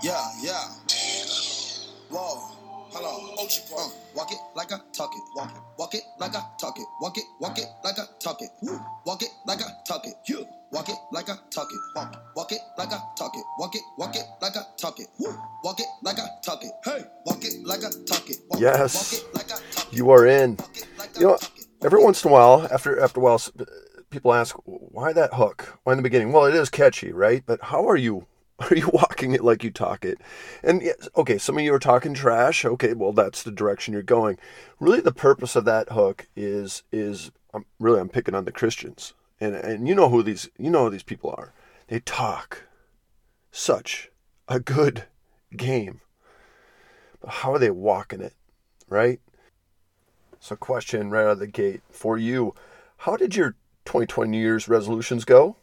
Yeah, yeah. Whoa. Hello. Uh, walk it like I talk it. Walk it. Walk it like I talk it. Walk it. Walk it like I talk it. Woo. Walk it like I talk it. You. Walk it like I talk it. Walk it. Walk it like I talk it. Walk it. Walk it like I talk it. Woo. Walk it like I talk it. Hey. Walk it like I talk it. Walk Yes. Walk it like I talk it. You are in. Like You know, every once in a while, after after a while, people ask, "Why that hook? Why in the beginning?" Well, it is catchy, right? But how are you? Are you walking it like you talk it? And yes, okay, some of you are talking trash. Okay, well, that's the direction you're going. Really, the purpose of that hook is is um, really I'm picking on the Christians, and and you know who these you know who these people are. They talk such a good game, but how are they walking it? Right? So, question right out of the gate for you How did your 2020 New Year's resolutions go?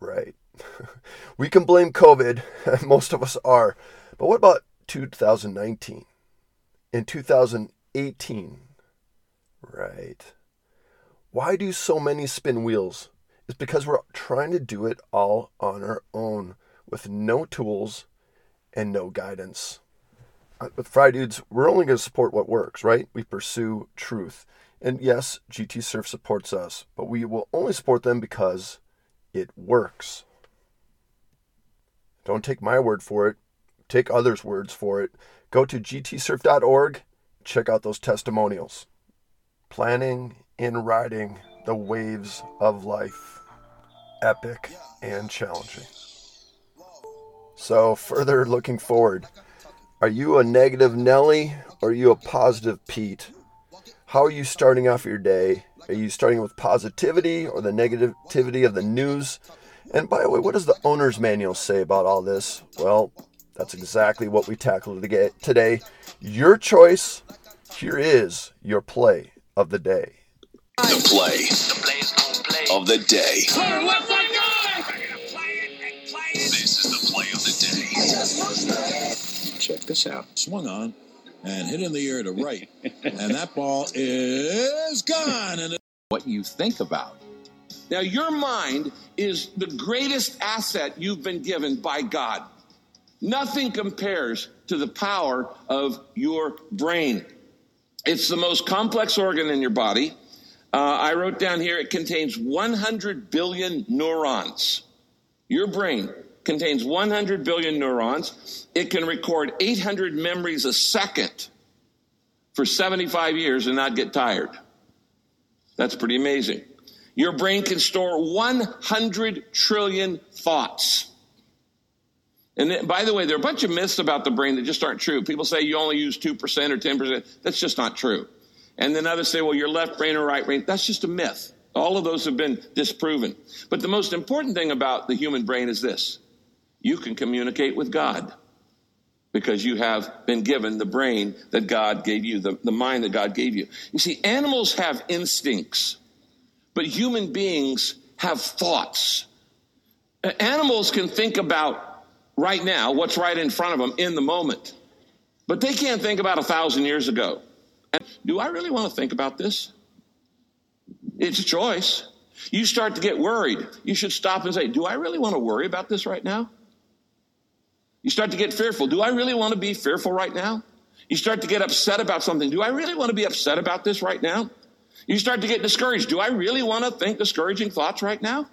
Right. we can blame COVID, most of us are. But what about 2019? In 2018? Right. Why do so many spin wheels? It's because we're trying to do it all on our own with no tools and no guidance uh, with Fry Dudes, we're only going to support what works, right? We pursue truth. And yes, GT Surf supports us, but we will only support them because it works. Don't take my word for it, take others' words for it. Go to gtsurf.org, check out those testimonials. Planning in riding the waves of life, epic and challenging. So, further looking forward, are you a negative Nelly or are you a positive Pete? How are you starting off your day? Are you starting with positivity or the negativity of the news? And by the way, what does the owner's manual say about all this? Well, that's exactly what we tackled today- today. Your choice. Here is your play of the day. The play of the day. This is the play of the day. Check this out. Swung on and hit in the air to right. and that ball is gone. And what you think about. Now, your mind is the greatest asset you've been given by God. Nothing compares to the power of your brain. It's the most complex organ in your body. Uh, I wrote down here it contains 100 billion neurons. Your brain contains 100 billion neurons. It can record 800 memories a second for 75 years and not get tired. That's pretty amazing. Your brain can store 100 trillion thoughts. And by the way, there are a bunch of myths about the brain that just aren't true. People say you only use 2% or 10%. That's just not true. And then others say, well, your left brain or right brain. That's just a myth. All of those have been disproven. But the most important thing about the human brain is this you can communicate with God because you have been given the brain that God gave you, the, the mind that God gave you. You see, animals have instincts, but human beings have thoughts. Animals can think about right now what's right in front of them in the moment, but they can't think about a thousand years ago. And do I really want to think about this? It's a choice. You start to get worried. You should stop and say, Do I really want to worry about this right now? You start to get fearful. Do I really want to be fearful right now? You start to get upset about something. Do I really want to be upset about this right now? You start to get discouraged. Do I really want to think discouraging thoughts right now?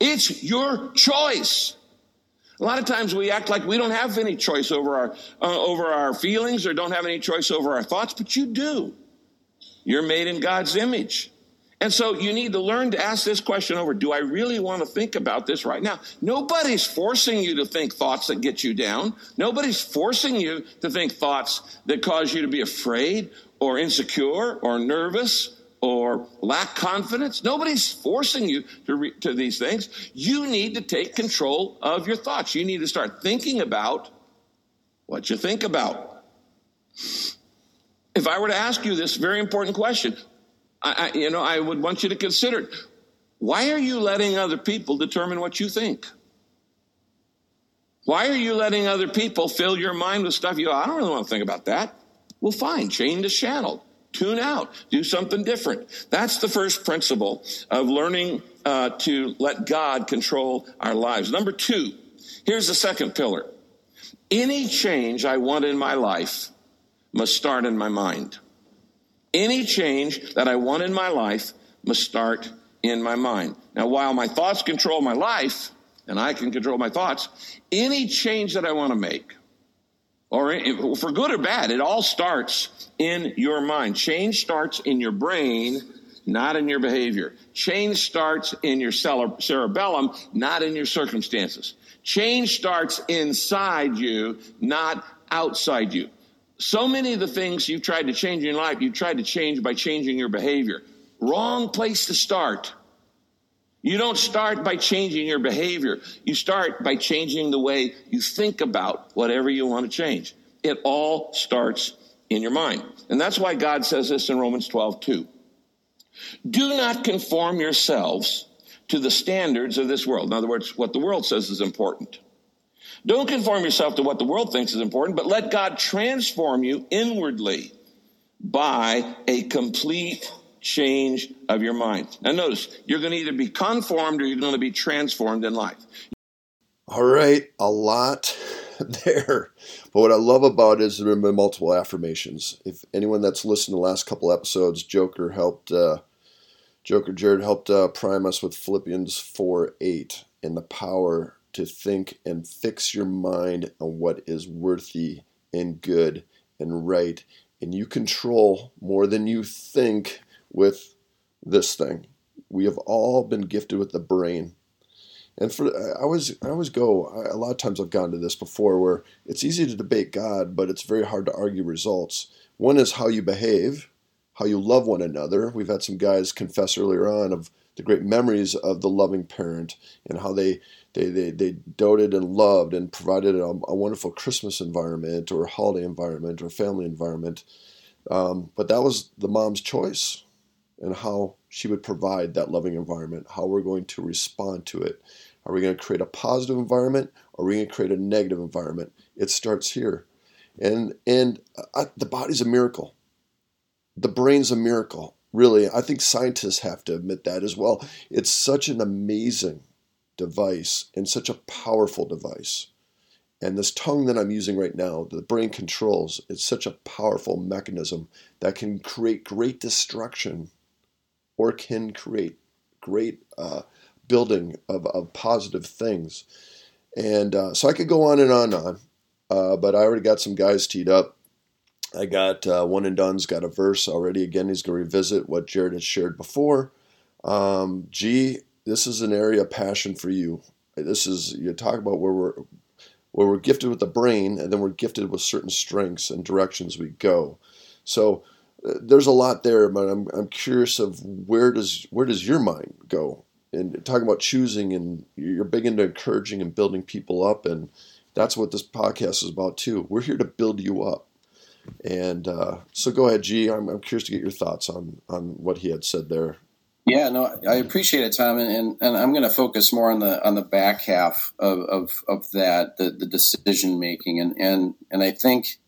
It's your choice. A lot of times we act like we don't have any choice over our uh, over our feelings or don't have any choice over our thoughts, but you do. You're made in God's image. And so you need to learn to ask this question over Do I really want to think about this right now? Nobody's forcing you to think thoughts that get you down. Nobody's forcing you to think thoughts that cause you to be afraid or insecure or nervous or lack confidence. Nobody's forcing you to, re- to these things. You need to take control of your thoughts. You need to start thinking about what you think about. If I were to ask you this very important question, I, I, you know, I would want you to consider it. Why are you letting other people determine what you think? Why are you letting other people fill your mind with stuff you I don't really want to think about that? Well, fine, change the channel, tune out, do something different. That's the first principle of learning uh, to let God control our lives. Number two, here's the second pillar Any change I want in my life must start in my mind. Any change that I want in my life must start in my mind. Now, while my thoughts control my life, and I can control my thoughts, any change that I want to make, or for good or bad, it all starts in your mind. Change starts in your brain, not in your behavior. Change starts in your cerebellum, not in your circumstances. Change starts inside you, not outside you. So many of the things you've tried to change in life, you've tried to change by changing your behavior. Wrong place to start. You don't start by changing your behavior. You start by changing the way you think about whatever you want to change. It all starts in your mind. And that's why God says this in Romans 12, 2. Do not conform yourselves to the standards of this world. In other words, what the world says is important. Don't conform yourself to what the world thinks is important, but let God transform you inwardly by a complete change of your mind. Now, notice, you're going to either be conformed or you're going to be transformed in life. All right, a lot there. But what I love about it is there have been multiple affirmations. If anyone that's listened to the last couple episodes, Joker helped, uh, Joker Jared helped uh, prime us with Philippians 4 8 and the power to think and fix your mind on what is worthy and good and right. And you control more than you think with this thing. We have all been gifted with the brain. And for I always I always go a lot of times I've gone to this before where it's easy to debate God, but it's very hard to argue results. One is how you behave, how you love one another. We've had some guys confess earlier on of the great memories of the loving parent and how they they, they, they doted and loved and provided a, a wonderful Christmas environment or holiday environment or family environment. Um, but that was the mom's choice and how she would provide that loving environment, how we're going to respond to it. Are we going to create a positive environment or are we going to create a negative environment? It starts here. And, and uh, the body's a miracle. The brain's a miracle. Really, I think scientists have to admit that as well. It's such an amazing device and such a powerful device. And this tongue that I'm using right now, the brain controls, it's such a powerful mechanism that can create great destruction or can create great uh, building of, of positive things. And uh, so I could go on and on and on, uh, but I already got some guys teed up. I got uh, one and done's got a verse already. Again, he's going to revisit what Jared had shared before. Um, this is an area of passion for you. This is you talk about where we're where we're gifted with the brain, and then we're gifted with certain strengths and directions we go. So there's a lot there, but I'm I'm curious of where does where does your mind go? And talking about choosing, and you're big into encouraging and building people up, and that's what this podcast is about too. We're here to build you up. And uh, so, go ahead, G. I'm, I'm curious to get your thoughts on on what he had said there. Yeah, no, I appreciate it, Tom, and, and I'm going to focus more on the on the back half of of, of that, the, the decision making, and and and I think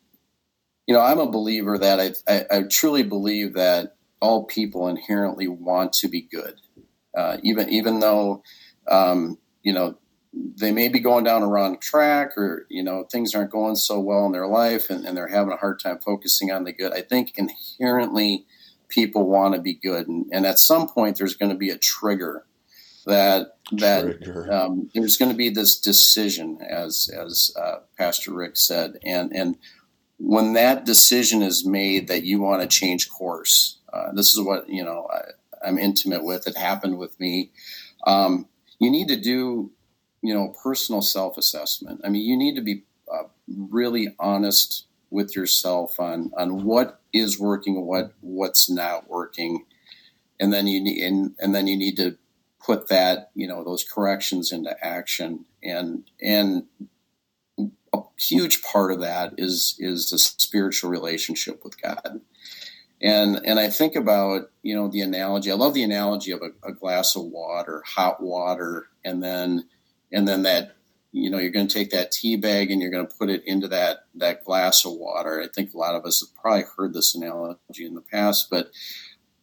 you know, I'm a believer that I, I, I truly believe that all people inherently want to be good, uh, even even though um, you know they may be going down a wrong track or you know things aren't going so well in their life and, and they're having a hard time focusing on the good. I think inherently people want to be good, and, and at some point there's going to be a trigger that that um, there's going to be this decision, as as uh, Pastor Rick said, and and when that decision is made that you want to change course, uh, this is what you know I, am intimate with. It happened with me. Um, you need to do, you know, personal self assessment. I mean, you need to be uh, really honest with yourself on on what is working, what what's not working, and then you need and, and then you need to put that you know those corrections into action and and a huge part of that is is the spiritual relationship with God. And and I think about you know the analogy. I love the analogy of a, a glass of water, hot water, and then and then that you know you're going to take that tea bag and you're going to put it into that that glass of water. I think a lot of us have probably heard this analogy in the past, but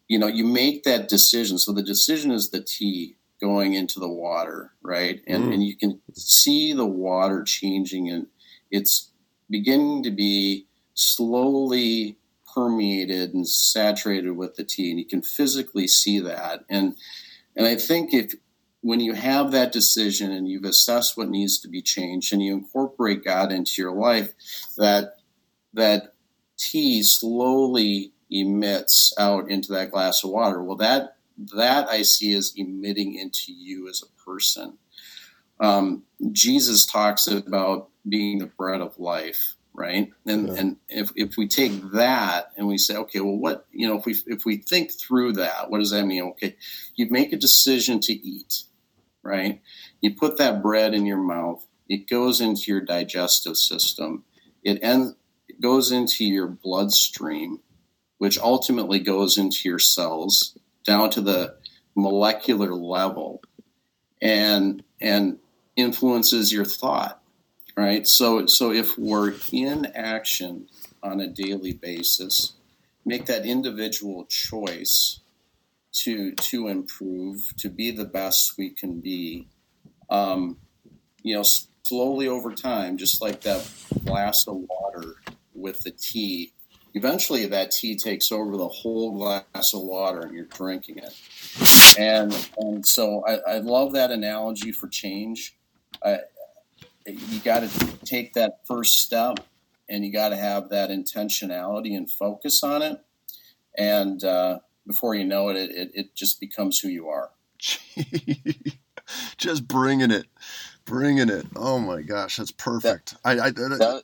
you know you make that decision. So the decision is the tea going into the water, right? And mm. and you can see the water changing and its beginning to be slowly permeated and saturated with the tea, and you can physically see that. And and I think if when you have that decision and you've assessed what needs to be changed and you incorporate God into your life, that that tea slowly emits out into that glass of water. Well, that that I see as emitting into you as a person. Um, Jesus talks about being the bread of life, right? And yeah. and if, if we take that and we say, okay, well, what you know, if we if we think through that, what does that mean? Okay, you make a decision to eat, right? You put that bread in your mouth. It goes into your digestive system. It ends. It goes into your bloodstream, which ultimately goes into your cells down to the molecular level, and and influences your thought right? So, so if we're in action on a daily basis, make that individual choice to to improve, to be the best we can be. Um, you know, slowly over time, just like that glass of water with the tea. Eventually, that tea takes over the whole glass of water, and you're drinking it. And and so I, I love that analogy for change. I, you got to take that first step and you got to have that intentionality and focus on it. And uh, before you know it, it, it just becomes who you are. just bringing it, bringing it. Oh my gosh, that's perfect. That, I, I, that,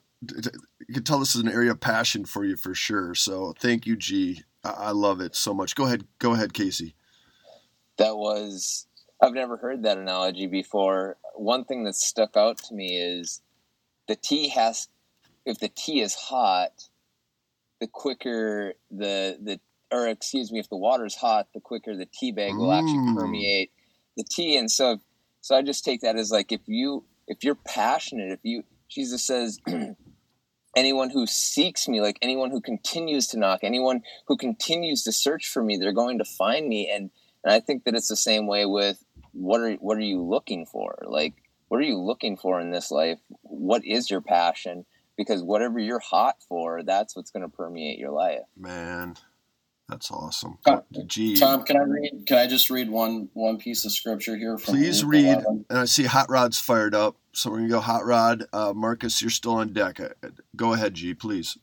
you can tell this is an area of passion for you for sure. So thank you, G. I, I love it so much. Go ahead, go ahead, Casey. That was I've never heard that analogy before. One thing that stuck out to me is the tea has, if the tea is hot, the quicker the the or excuse me, if the water is hot, the quicker the tea bag will actually mm. permeate the tea. And so, so I just take that as like if you if you're passionate, if you Jesus says. anyone who seeks me, like anyone who continues to knock, anyone who continues to search for me, they're going to find me. And and I think that it's the same way with what are what are you looking for? Like what are you looking for in this life? What is your passion? Because whatever you're hot for, that's what's going to permeate your life. Man, that's awesome. Tom, Tom, can I read? Can I just read one one piece of scripture here? Please Luke read. 11? And I see Hot Rod's fired up, so we're gonna go Hot Rod. Uh, Marcus, you're still on deck. Uh, go ahead, G, please.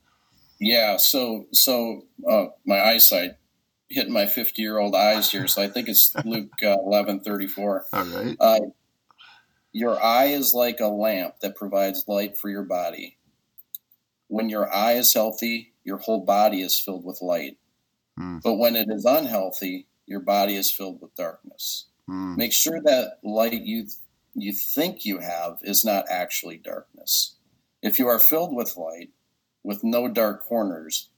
Yeah. So so uh, my eyesight hitting my 50 year old eyes here. So I think it's Luke uh, 11 34. All right. Uh, your eye is like a lamp that provides light for your body. When your eye is healthy, your whole body is filled with light. Mm. But when it is unhealthy, your body is filled with darkness. Mm. Make sure that light you you think you have is not actually darkness. If you are filled with light, with no dark corners,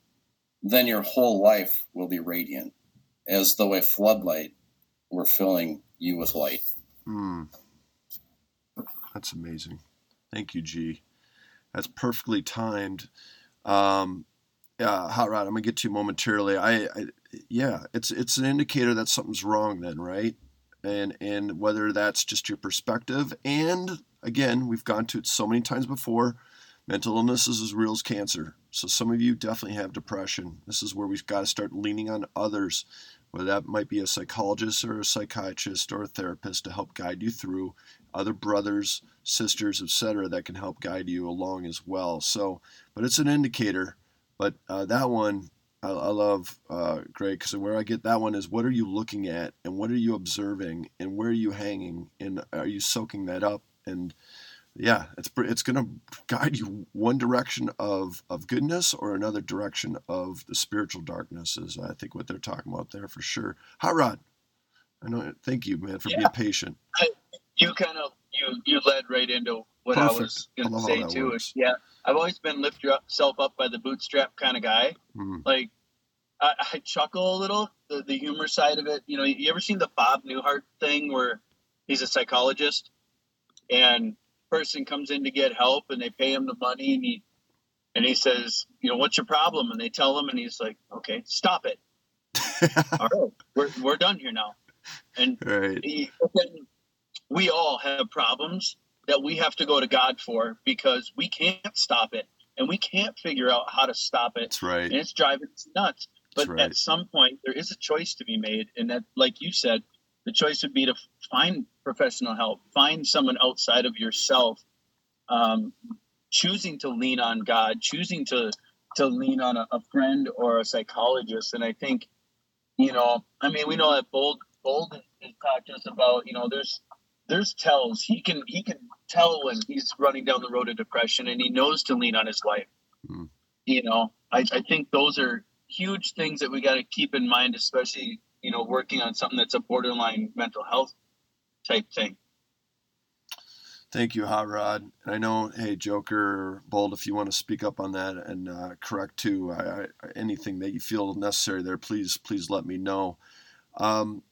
then your whole life will be radiant, as though a floodlight were filling you with light. Mm. That's amazing. Thank you, G. That's perfectly timed. Um, hot rod. I'm gonna get to you momentarily. I, I, yeah, it's it's an indicator that something's wrong. Then, right? And and whether that's just your perspective, and again, we've gone to it so many times before. Mental illness is as real as cancer. So some of you definitely have depression. This is where we've got to start leaning on others, whether that might be a psychologist or a psychiatrist or a therapist to help guide you through, other brothers, sisters, etc., that can help guide you along as well. So, but it's an indicator. But uh, that one I, I love, uh, Greg, because where I get that one is what are you looking at and what are you observing and where are you hanging and are you soaking that up and yeah, it's it's going to guide you one direction of of goodness or another direction of the spiritual darkness. Is I think what they're talking about there for sure. Hot Rod, I know. Thank you, man, for yeah. being patient. I, you kind of you you led right into what Perfect. I was going to say too. Works. Yeah, I've always been lift yourself up by the bootstrap kind of guy. Mm. Like I, I, chuckle a little the, the humor side of it. You know, you ever seen the Bob Newhart thing where he's a psychologist and person comes in to get help and they pay him the money and he and he says, you know, what's your problem? And they tell him and he's like, okay, stop it. all right, we're, we're done here now. And right. he, we all have problems that we have to go to God for because we can't stop it. and we can't figure out how to stop it. That's right. And it's driving us nuts. But right. at some point, there is a choice to be made, and that, like you said, the choice would be to find professional help, find someone outside of yourself, um, choosing to lean on God, choosing to to lean on a, a, friend or a psychologist. And I think, you know, I mean, we know that Bold Bold has talked to us about, you know, there's there's tells he can he can tell when he's running down the road of depression, and he knows to lean on his wife. Mm. You know, I, I think those are huge things that we got to keep in mind, especially you know working on something that's a borderline mental health type thing. Thank you, Hot Rod. And I know, hey, Joker, Bold, if you want to speak up on that and uh, correct too, I, I, anything that you feel necessary there, please, please let me know. Um,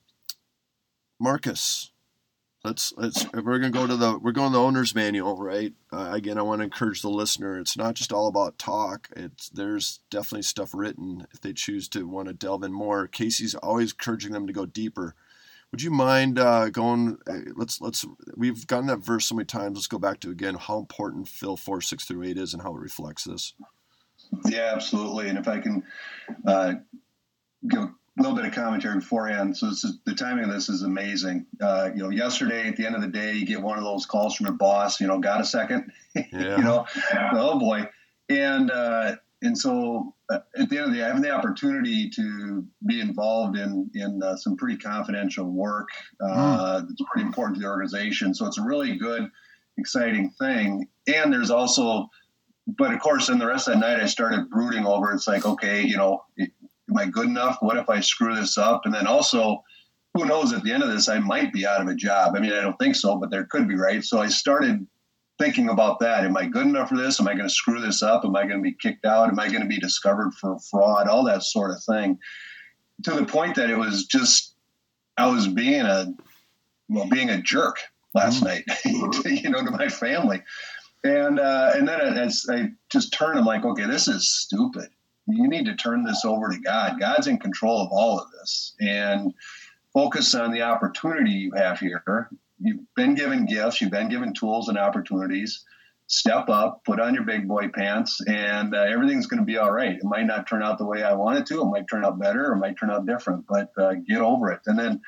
Marcus, let's let's we're gonna go to the we're going to the owner's manual, right? Uh, again, I want to encourage the listener. It's not just all about talk. It's there's definitely stuff written if they choose to want to delve in more. Casey's always encouraging them to go deeper. Would you mind uh, going? Uh, let's let's. We've gotten that verse so many times. Let's go back to again how important Phil four six through eight is and how it reflects this. Yeah, absolutely. And if I can uh, give a little bit of commentary beforehand, so is, the timing of this is amazing. Uh, you know, yesterday at the end of the day, you get one of those calls from your boss. You know, got a second? Yeah. you know, oh boy. And uh, and so uh, at the end of the day, having the opportunity to be involved in in uh, some pretty confidential work uh, mm. that's pretty important to the organization. So it's a really good, exciting thing. And there's also, but of course, in the rest of that night, I started brooding over. It's like, okay, you know, am I good enough? What if I screw this up? And then also, who knows? At the end of this, I might be out of a job. I mean, I don't think so, but there could be, right? So I started thinking about that. Am I good enough for this? Am I going to screw this up? Am I going to be kicked out? Am I going to be discovered for fraud? All that sort of thing. To the point that it was just, I was being a, well, being a jerk last mm-hmm. night, you know, to my family. And, uh, and then as I just turned, I'm like, okay, this is stupid. You need to turn this over to God. God's in control of all of this. And, focus on the opportunity you have here you've been given gifts, you've been given tools and opportunities. Step up, put on your big boy pants, and uh, everything's going to be all right. It might not turn out the way I want it to. It might turn out better. It might turn out different, but uh, get over it. And then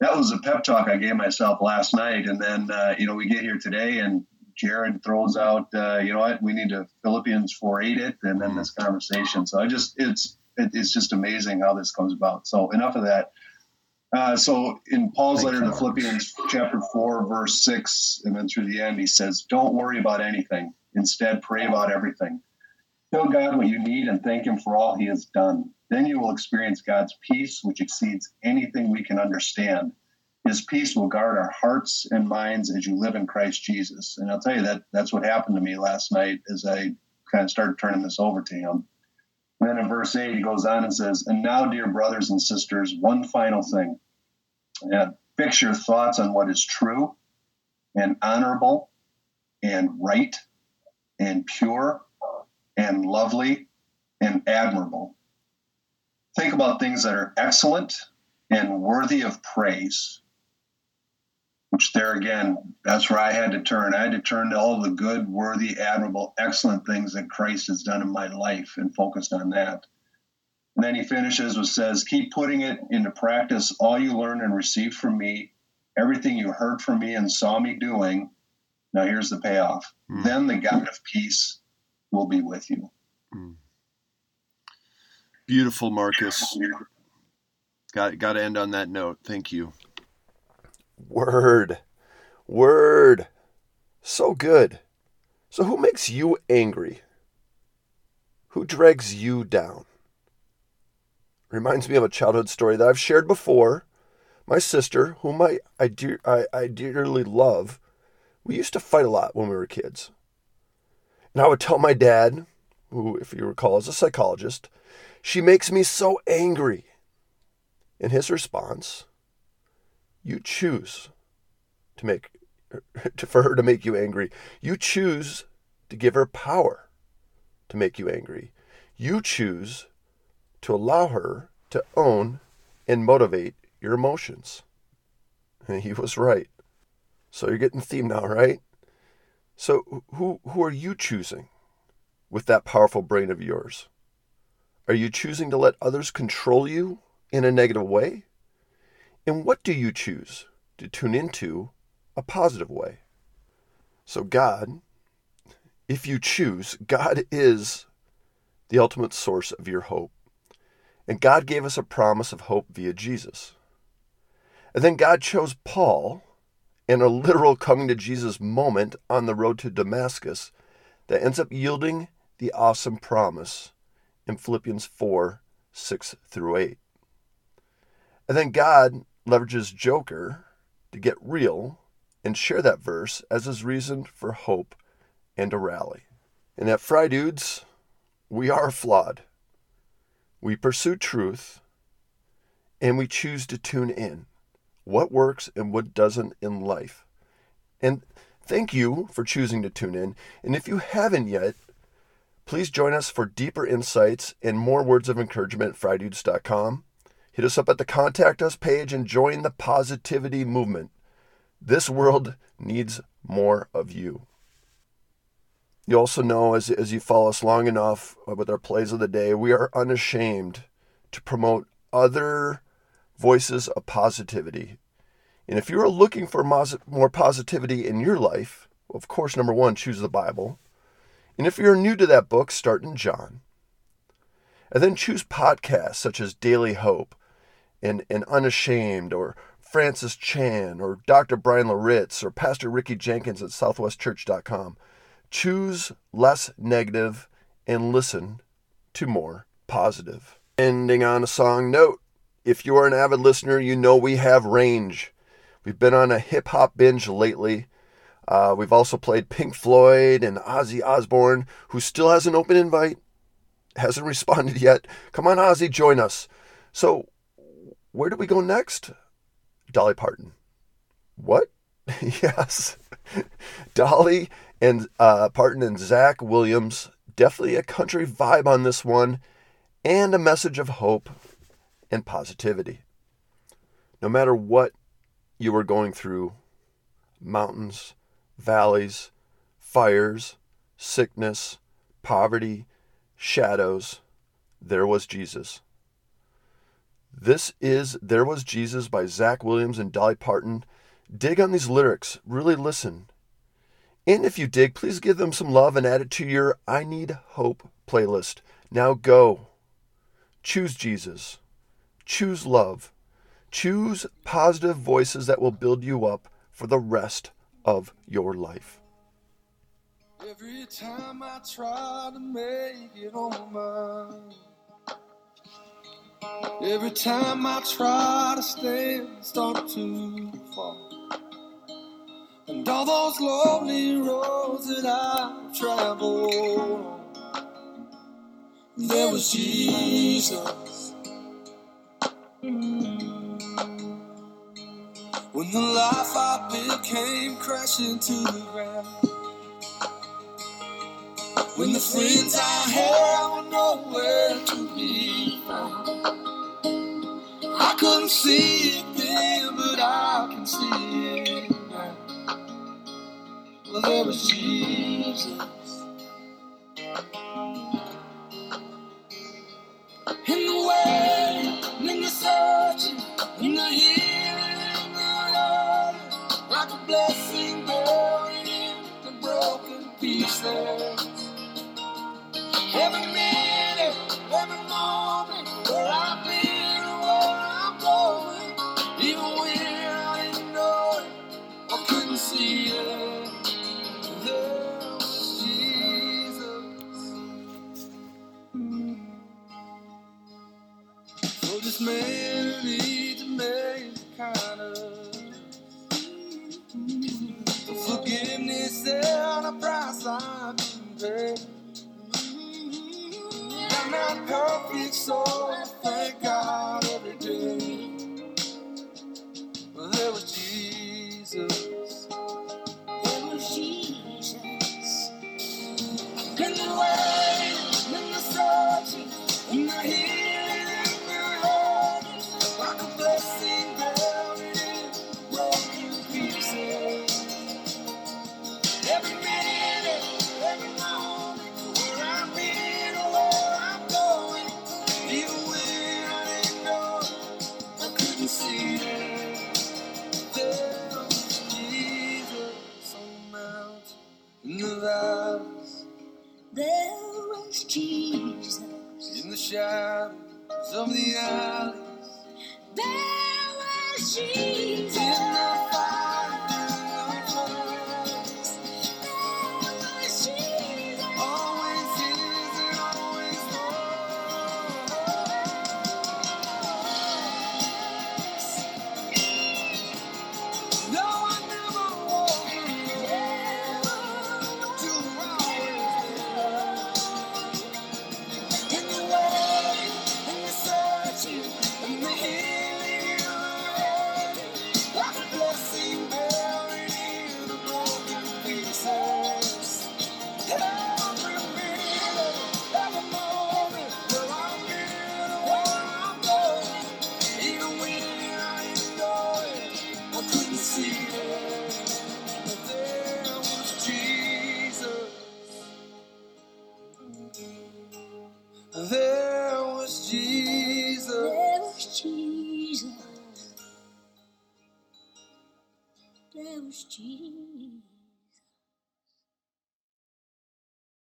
that was a pep talk I gave myself last night. And then, uh, you know, we get here today and Jared throws out, uh, you know what, we need to Philippians 4 8 it, and then this conversation. So I just, it's, it, it's just amazing how this comes about. So enough of that. Uh, so in Paul's letter to Philippians chapter 4, verse 6, and then through the end, he says, Don't worry about anything. Instead, pray about everything. Tell God what you need and thank Him for all He has done. Then you will experience God's peace, which exceeds anything we can understand. His peace will guard our hearts and minds as you live in Christ Jesus. And I'll tell you that that's what happened to me last night as I kind of started turning this over to Him. Then in verse 8, he goes on and says, And now, dear brothers and sisters, one final thing. And fix your thoughts on what is true and honorable and right and pure and lovely and admirable. Think about things that are excellent and worthy of praise. Which, there again, that's where I had to turn. I had to turn to all the good, worthy, admirable, excellent things that Christ has done in my life and focused on that. And then he finishes with says, Keep putting it into practice all you learned and received from me, everything you heard from me and saw me doing. Now here's the payoff. Mm. Then the God of peace will be with you. Mm. Beautiful, Marcus. Got got to end on that note. Thank you. Word. Word. So good. So who makes you angry? Who drags you down? reminds me of a childhood story that I've shared before. My sister, whom I, I, dear, I, I dearly love, we used to fight a lot when we were kids. And I would tell my dad, who, if you recall, is a psychologist, she makes me so angry. And his response, you choose to make for her to make you angry. You choose to give her power to make you angry. You choose to allow her to own and motivate your emotions. And he was right. So you're getting the theme now, right? So who who are you choosing? with that powerful brain of yours? Are you choosing to let others control you in a negative way? And what do you choose to tune into a positive way? So, God, if you choose, God is the ultimate source of your hope. And God gave us a promise of hope via Jesus. And then God chose Paul in a literal coming to Jesus moment on the road to Damascus that ends up yielding the awesome promise in Philippians 4 6 through 8. And then God leverages Joker to get real and share that verse as his reason for hope and a rally. And at Fry Dudes, we are flawed. We pursue truth and we choose to tune in what works and what doesn't in life. And thank you for choosing to tune in. And if you haven't yet, please join us for deeper insights and more words of encouragement at frydudes.com. Hit us up at the contact us page and join the positivity movement. This world needs more of you. You also know, as, as you follow us long enough with our plays of the day, we are unashamed to promote other voices of positivity. And if you're looking for more positivity in your life, of course, number one, choose the Bible. And if you're new to that book, start in John. And then choose podcasts such as Daily Hope and, and Unashamed or Francis Chan or Dr. Brian Loritts or Pastor Ricky Jenkins at southwestchurch.com. Choose less negative and listen to more positive. Ending on a song note if you are an avid listener, you know we have range. We've been on a hip hop binge lately. Uh, we've also played Pink Floyd and Ozzy Osbourne, who still has an open invite, hasn't responded yet. Come on, Ozzy, join us. So, where do we go next? Dolly Parton. What? yes. Dolly and uh, Parton and Zach Williams. Definitely a country vibe on this one and a message of hope and positivity. No matter what you are going through mountains, valleys, fires, sickness, poverty, shadows there was Jesus. This is There Was Jesus by Zach Williams and Dolly Parton. Dig on these lyrics, really listen. And if you dig, please give them some love and add it to your I Need Hope playlist. Now go. Choose Jesus. Choose love. Choose positive voices that will build you up for the rest of your life. Every time I try to make it on my Every time I try to stand, start to fall. And all those lonely roads that I've traveled there was Jesus. When the life I built came crashing to the ground. When the friends I had were nowhere to be couldn't see it then, but I can see it now. Well, there was Jesus.